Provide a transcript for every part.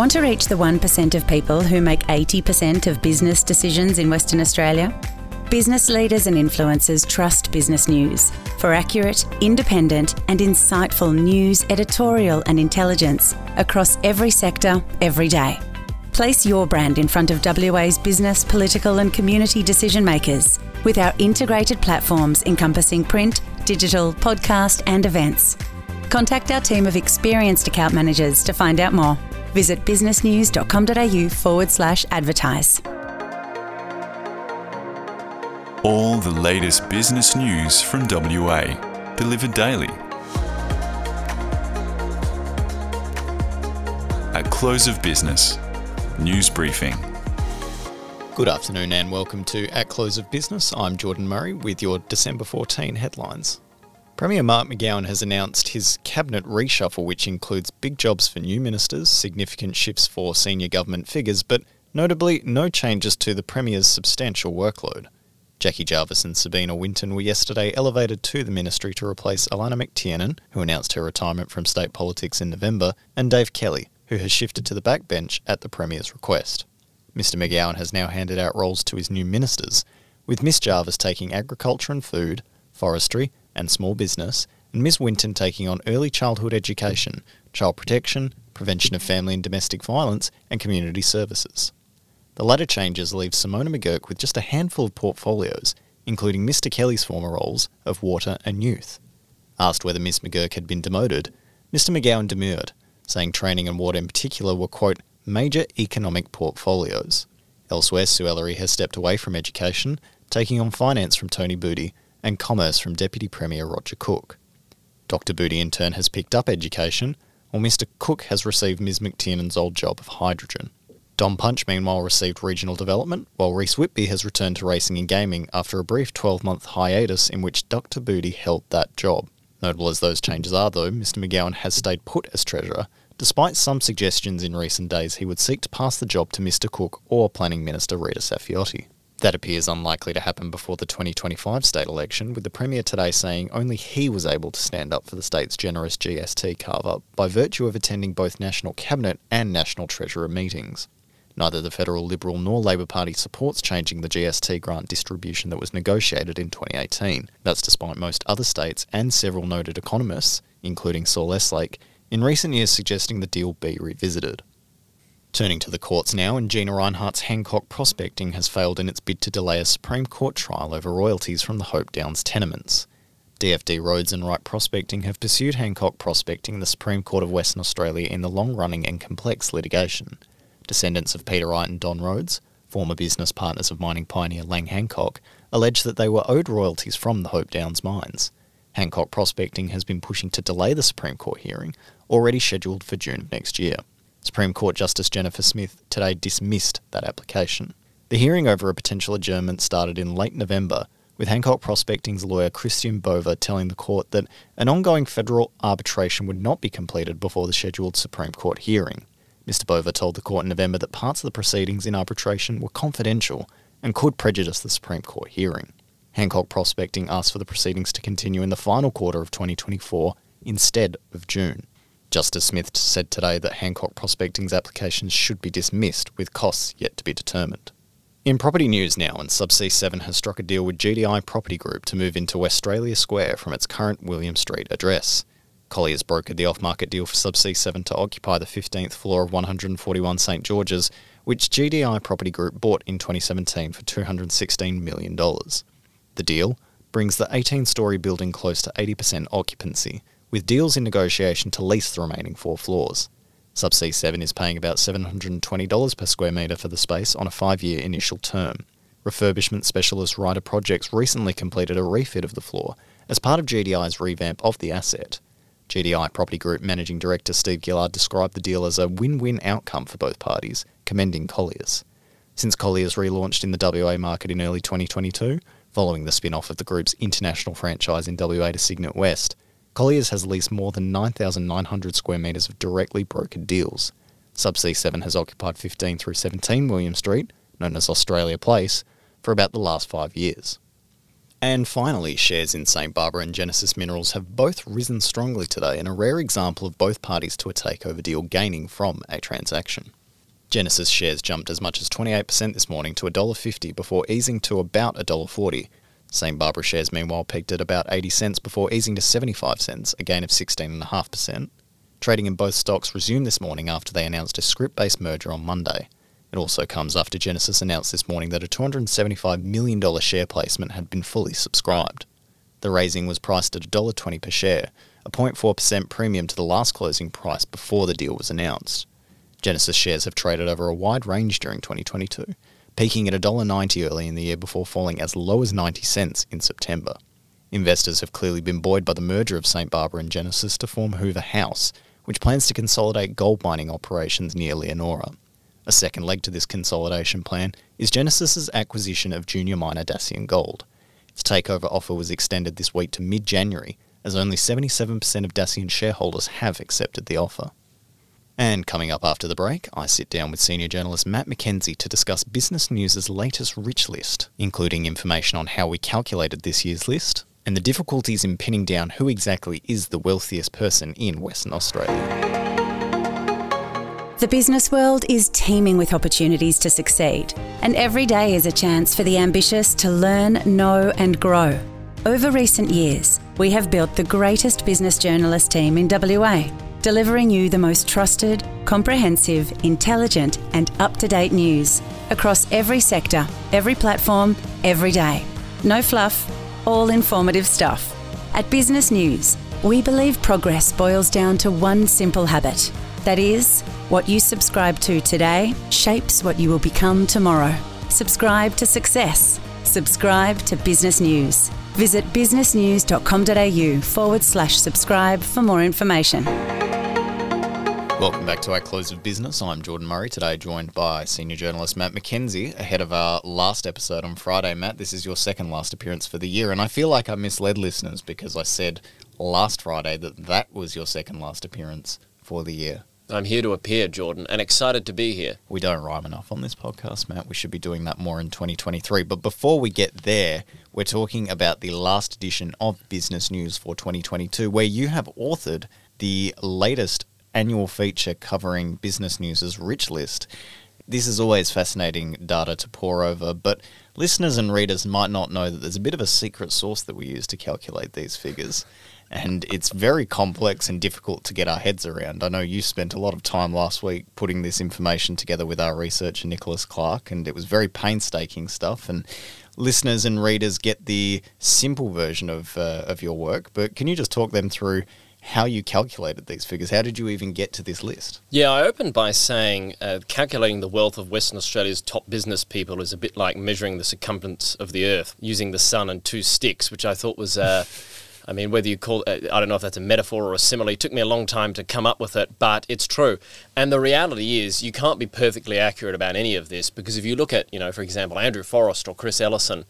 Want to reach the 1% of people who make 80% of business decisions in Western Australia? Business leaders and influencers trust business news for accurate, independent, and insightful news, editorial, and intelligence across every sector, every day. Place your brand in front of WA's business, political, and community decision makers with our integrated platforms encompassing print, digital, podcast, and events. Contact our team of experienced account managers to find out more. Visit businessnews.com.au forward slash advertise. All the latest business news from WA, delivered daily. At close of business, news briefing. Good afternoon and welcome to At Close of Business. I'm Jordan Murray with your December 14 headlines. Premier Mark McGowan has announced his cabinet reshuffle, which includes big jobs for new ministers, significant shifts for senior government figures, but notably no changes to the Premier's substantial workload. Jackie Jarvis and Sabina Winton were yesterday elevated to the ministry to replace Alannah MacTiernan, who announced her retirement from state politics in November, and Dave Kelly, who has shifted to the backbench at the Premier's request. Mr McGowan has now handed out roles to his new ministers, with Miss Jarvis taking agriculture and food, forestry, and small business, and Ms. Winton taking on early childhood education, child protection, prevention of family and domestic violence, and community services. The latter changes leave Simone McGurk with just a handful of portfolios, including Mr. Kelly's former roles of water and youth. Asked whether Ms. McGurk had been demoted, Mr. McGowan demurred, saying training and water in particular were, quote, major economic portfolios. Elsewhere, Sue Ellery has stepped away from education, taking on finance from Tony Buti and commerce from Deputy Premier Roger Cook. Dr. Buti in turn has picked up education, while Mr. Cook has received Ms. MacTiernan's old job of hydrogen. Don Punch, meanwhile, received regional development, while Reece Whitby has returned to racing and gaming after a brief 12 month hiatus in which Dr. Buti held that job. Notable as those changes are, though, Mr. McGowan has stayed put as Treasurer, despite some suggestions in recent days he would seek to pass the job to Mr. Cook or Planning Minister Rita Saffioti. That appears unlikely to happen before the 2025 state election, with the Premier today saying only he was able to stand up for the state's generous GST carve up by virtue of attending both National Cabinet and National Treasurer meetings. Neither the federal Liberal nor Labor Party supports changing the GST grant distribution that was negotiated in 2018. That's despite most other states and several noted economists, including Saul Eslake, in recent years suggesting the deal be revisited. Turning to the courts now, and Gina Rinehart's Hancock Prospecting has failed in its bid to delay a Supreme Court trial over royalties from the Hope Downs tenements. DFD Rhodes and Wright Prospecting have pursued Hancock Prospecting the Supreme Court of Western Australia in the long running and complex litigation descendants of Peter Wright and Don Rhodes, former business partners of mining pioneer Lang Hancock, allege that they were owed royalties from the Hope Downs mines. Hancock Prospecting has been pushing to delay the Supreme Court hearing, already scheduled for June of next year. Supreme Court Justice Jennifer Smith today dismissed that application. The hearing over a potential adjournment started in late November, with Hancock Prospecting's lawyer Christian Bova telling the court that an ongoing federal arbitration would not be completed before the scheduled Supreme Court hearing. Mr. Bova told the court in November that parts of the proceedings in arbitration were confidential and could prejudice the Supreme Court hearing. Hancock Prospecting asked for the proceedings to continue in the final quarter of 2024 instead of June. Justice Smith said today that Hancock Prospecting's applications should be dismissed with costs yet to be determined. In property news now, and Subsea 7 has struck a deal with GDI Property Group to move into Westralia Square from its current William Street address. Colliers brokered the off market deal for Subsea 7 to occupy the 15th floor of 141 St George's, which GDI Property Group bought in 2017 for $216 million. The deal brings the 18 story building close to 80% occupancy, with deals in negotiation to lease the remaining four floors. Subsea 7 is paying about $720 per square metre for the space on a five year initial term. Refurbishment specialist Ryder Projects recently completed a refit of the floor as part of GDI's revamp of the asset. GDI Property Group Managing Director Steve Gillard described the deal as a win win outcome for both parties, commending Colliers. Since Colliers relaunched in the WA market in early 2022, following the spin off of the group's international franchise in WA to Cygnet West, Colliers has leased more than 9,900 square metres of directly brokered deals. Subsea 7 has occupied 15 through 17 William Street, known as Australia Place, for about the last five years. And finally, shares in St Barbara and Genesis Minerals have both risen strongly today in a rare example of both parties to a takeover deal gaining from a transaction. Genesis shares jumped as much as 28% this morning to $1.50 before easing to about $1.40. St Barbara shares meanwhile peaked at about 80 cents before easing to 75 cents, a gain of 16.5%. Trading in both stocks resumed this morning after they announced a scrip based merger on Monday. It also comes after Genesis announced this morning that a $275 million share placement had been fully subscribed. The raising was priced at $1.20 per share, a 0.4% premium to the last closing price before the deal was announced. Genesis shares have traded over a wide range during 2022, peaking at $1.90 early in the year before falling as low as 90 cents in September. Investors have clearly been buoyed by the merger of St Barbara and Genesis to form Hoover House, which plans to consolidate gold mining operations near Leonora. A second leg to this consolidation plan is Genesis's acquisition of junior miner Dacian Gold. Its takeover offer was extended this week to mid January, as only 77% of Dacian shareholders have accepted the offer. And coming up after the break, I sit down with senior journalist Matt McKenzie to discuss Business News' latest rich list, including information on how we calculated this year's list and the difficulties in pinning down who exactly is the wealthiest person in Western Australia. The business world is teeming with opportunities to succeed, and every day is a chance for the ambitious to learn, know, and grow. Over recent years, we have built the greatest business journalist team in WA delivering you the most trusted, comprehensive, intelligent, and up to date news across every sector, every platform, every day. No fluff, all informative stuff. At Business News, we believe progress boils down to one simple habit that is, what you subscribe to today shapes what you will become tomorrow. Subscribe to success. Subscribe to Business News. Visit businessnews.com.au forward slash subscribe for more information. Welcome back to our close of business. I'm Jordan Murray, today joined by senior journalist Matt McKenzie ahead of our last episode on Friday. Matt, this is your second last appearance for the year, and I feel like I misled listeners because I said last Friday that that was your second last appearance for the year. I'm here to appear, Jordan, and excited to be here. We don't rhyme enough on this podcast, Matt. We should be doing that more in 2023. But before we get there, we're talking about the last edition of Business News for 2022, where you have authored the latest annual feature covering business news' rich list. This is always fascinating data to pore over, but listeners and readers might not know that there's a bit of a secret source that we use to calculate these figures. And it's very complex and difficult to get our heads around. I know you spent a lot of time last week putting this information together with our researcher, Nicholas Clark, and it was very painstaking stuff. And listeners and readers get the simple version of, uh, of your work, but can you just talk them through how you calculated these figures. How did you even get to this list? Yeah, I opened by saying uh, calculating the wealth of Western Australia's top business people is a bit like measuring the circumference of the Earth using the sun and two sticks, which I thought was. Uh, I mean, whether you call it, I don't know if that's a metaphor or a simile. It took me a long time to come up with it, but it's true. And the reality is, you can't be perfectly accurate about any of this because if you look at, you know, for example, Andrew Forrest or Chris Ellison,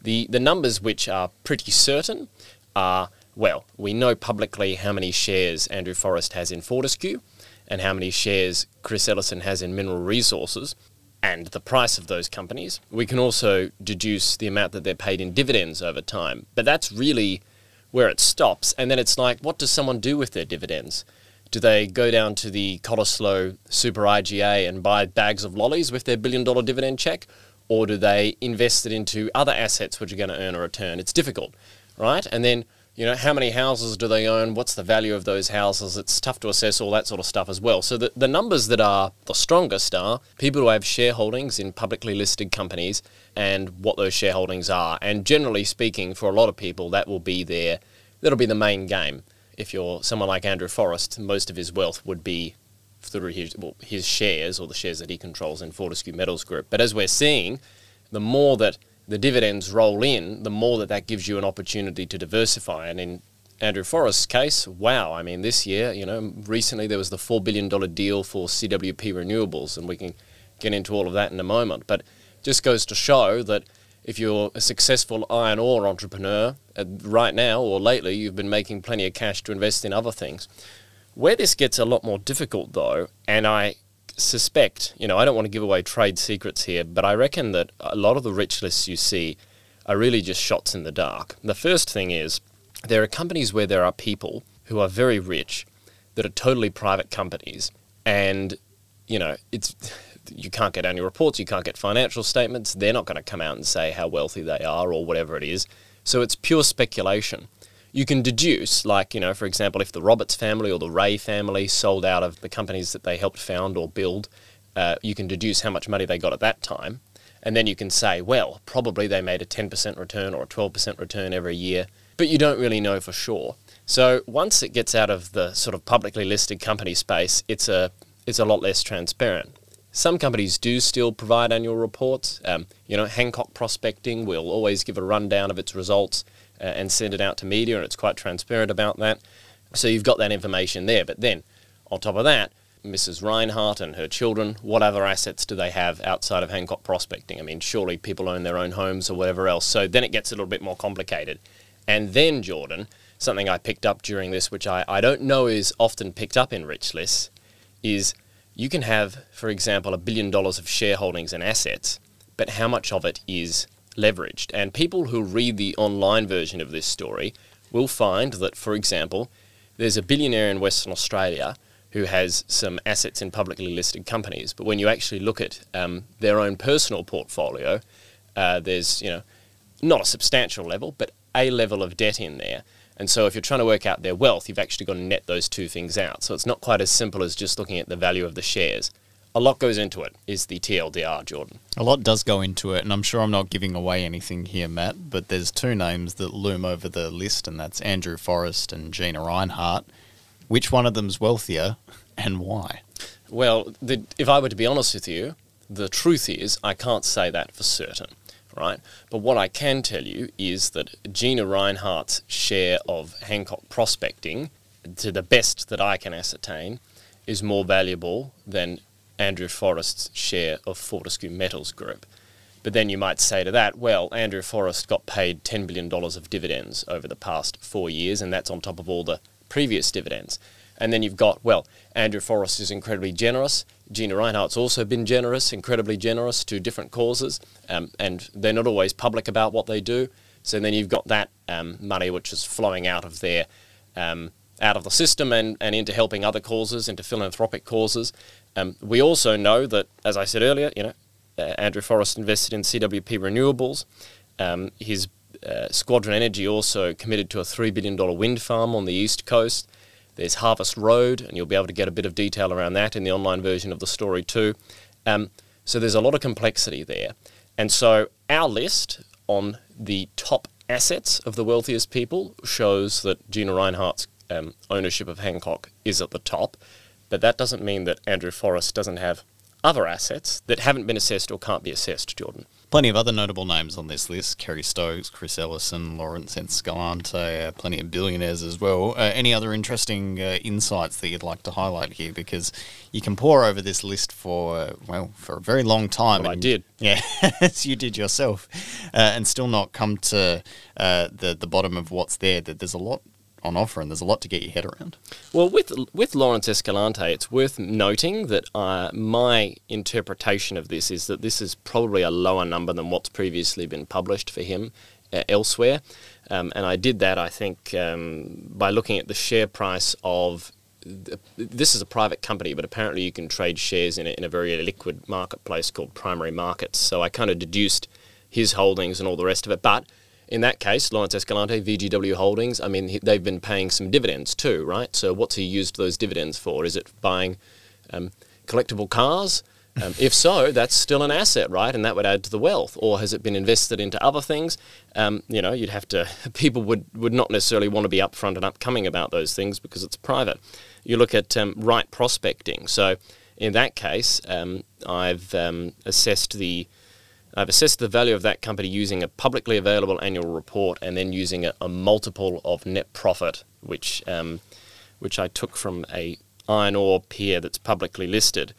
the, the numbers which are pretty certain are well, we know publicly how many shares Andrew Forrest has in Fortescue and how many shares Chris Ellison has in Mineral Resources and the price of those companies. We can also deduce the amount that they're paid in dividends over time. But that's really where it stops. And then it's like, what does someone do with their dividends? Do they go down to the Cottesloe Super IGA and buy bags of lollies with their billion dollar dividend check? Or do they invest it into other assets which are going to earn a return? It's difficult, right? And then you know, how many houses do they own? What's the value of those houses? It's tough to assess all that sort of stuff as well. So the, the numbers that are the strongest are people who have shareholdings in publicly listed companies and what those shareholdings are. And generally speaking, for a lot of people, that will be their that'll be the main game. If you're someone like Andrew Forrest, most of his wealth would be through his, well, his shares or the shares that he controls in Fortescue Metals Group. But as we're seeing, the more that the dividends roll in, the more that that gives you an opportunity to diversify. And in Andrew Forrest's case, wow, I mean, this year, you know, recently there was the $4 billion deal for CWP Renewables, and we can get into all of that in a moment. But just goes to show that if you're a successful iron ore entrepreneur uh, right now or lately, you've been making plenty of cash to invest in other things. Where this gets a lot more difficult, though, and I suspect, you know, I don't want to give away trade secrets here, but I reckon that a lot of the rich lists you see are really just shots in the dark. The first thing is there are companies where there are people who are very rich that are totally private companies. And you know it's you can't get annual reports you can't get financial statements they're not going to come out and say how wealthy they are or whatever it is. So it's pure speculation you can deduce like you know for example if the roberts family or the ray family sold out of the companies that they helped found or build uh, you can deduce how much money they got at that time and then you can say well probably they made a 10% return or a 12% return every year but you don't really know for sure so once it gets out of the sort of publicly listed company space, it's a it's a lot less transparent. Some companies do still provide annual reports. Um, you know, Hancock Prospecting will always give a rundown of its results uh, and send it out to media, and it's quite transparent about that. So you've got that information there. But then, on top of that, Mrs. Rinehart and her children, what other assets do they have outside of Hancock Prospecting? I mean, surely people own their own homes or whatever else. So then it gets a little bit more complicated. And then, Jordan, something I picked up during this, which I, I don't know is often picked up in rich lists, is you can have, for example, a billion dollars of shareholdings and assets, but how much of it is leveraged? And people who read the online version of this story will find that, for example, there's a billionaire in Western Australia who has some assets in publicly listed companies, but when you actually look at um, their own personal portfolio, uh, there's you know not a substantial level, but a level of debt in there. And so if you're trying to work out their wealth, you've actually got to net those two things out. So it's not quite as simple as just looking at the value of the shares. A lot goes into it, is the TLDR, Jordan. A lot does go into it, and I'm sure I'm not giving away anything here, Matt, but there's two names that loom over the list, and that's Andrew Forrest and Gina Rinehart. Which one of them's wealthier and why? Well, the, if I were to be honest with you, the truth is I can't say that for certain right? But what I can tell you is that Gina Rinehart's share of Hancock prospecting, to the best that I can ascertain, is more valuable than Andrew Forrest's share of Fortescue Metals Group. But then you might say to that, well, Andrew Forrest got paid $10 billion of dividends over the past four years, and that's on top of all the previous dividends. And then you've got, well, Andrew Forrest is incredibly generous. Gina Rinehart's also been generous, incredibly generous to different causes, um, and they're not always public about what they do. So then you've got that um, money which is flowing out of their um, out of the system and, and into helping other causes, into philanthropic causes. Um, we also know that, as I said earlier, you know, uh, Andrew Forrest invested in CWP Renewables. Um, his uh, Squadron Energy also committed to a $3 billion wind farm on the east coast. There's Harvest Road, and you'll be able to get a bit of detail around that in the online version of the story too. Um, so there's a lot of complexity there. And so our list on the top assets of the wealthiest people shows that Gina Rinehart's um, ownership of Hancock is at the top, but that doesn't mean that Andrew Forrest doesn't have other assets that haven't been assessed or can't be assessed, Jordan. Plenty of other notable names on this list Kerry Stokes, Chris Ellison, Laurence Escalante, uh, plenty of billionaires as well. Uh, any other interesting uh, insights that you'd like to highlight here? Because you can pore over this list for, uh, well, for a very long time. Well, I did. Yeah, as you did yourself, uh, and still not come to uh, the, the bottom of what's there. That There's a lot on offer, and there's a lot to get your head around. Well, with with Laurence Escalante, it's worth noting that uh, my interpretation of this is that this is probably a lower number than what's previously been published for him uh, elsewhere, um, and I did that I think um, by looking at the share price of. This is a private company, but apparently you can trade shares in a, in a very liquid marketplace called primary markets. So I kind of deduced his holdings and all the rest of it. But in that case, Laurence Escalante, VGW Holdings, I mean, they've been paying some dividends too, right? So what's he used those dividends for? Is it buying um, collectible cars? Um, if so, that's still an asset, right? And that would add to the wealth. Or has it been invested into other things? Um, you know, you'd have to, people would, would not necessarily want to be upfront and upcoming about those things because it's private. You look at um, Wright Prospecting. So in that case, um, I've um, assessed the I've assessed the value of that company using a publicly available annual report and then using a, a multiple of net profit, which um, which I took from a iron ore peer that's publicly listed.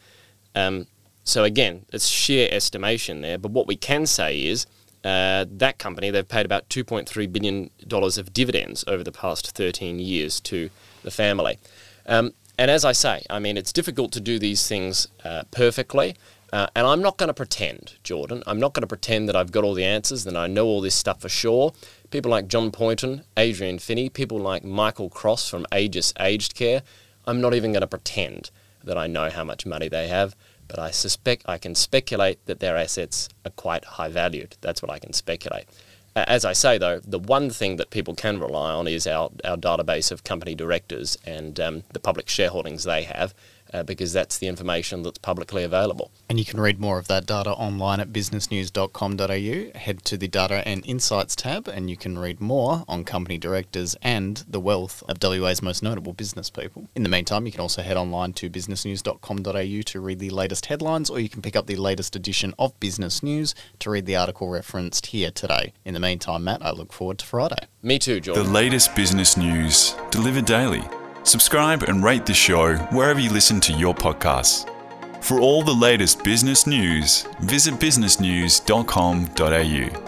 Um, so again, it's sheer estimation there. But what we can say is uh, that company they've paid about 2.3 billion dollars of dividends over the past 13 years to the family. Um, and as I say, I mean, it's difficult to do these things uh, perfectly. Uh, and I'm not going to pretend, Jordan, I'm not going to pretend that I've got all the answers, that I know all this stuff for sure. People like John Poynton, Adrian Fini, people like Michael Cross from Aegis Aged Care, I'm not even going to pretend that I know how much money they have, but I suspect I can speculate that their assets are quite high valued. That's what I can speculate. As I say, though, the one thing that people can rely on is our, our database of company directors and um, the public shareholdings they have uh, because that's the information that's publicly available. And you can read more of that data online at businessnews.com.au. Head to the Data and Insights tab and you can read more on company directors and the wealth of WA's most notable business people. In the meantime, you can also head online to businessnews.com.au to read the latest headlines or you can pick up the latest edition of Business News to read the article referenced here today. In the meantime, Matt, I look forward to Friday. Me too, George. The latest business news delivered daily. Subscribe and rate the show wherever you listen to your podcasts. For all the latest business news, visit businessnews.com.au.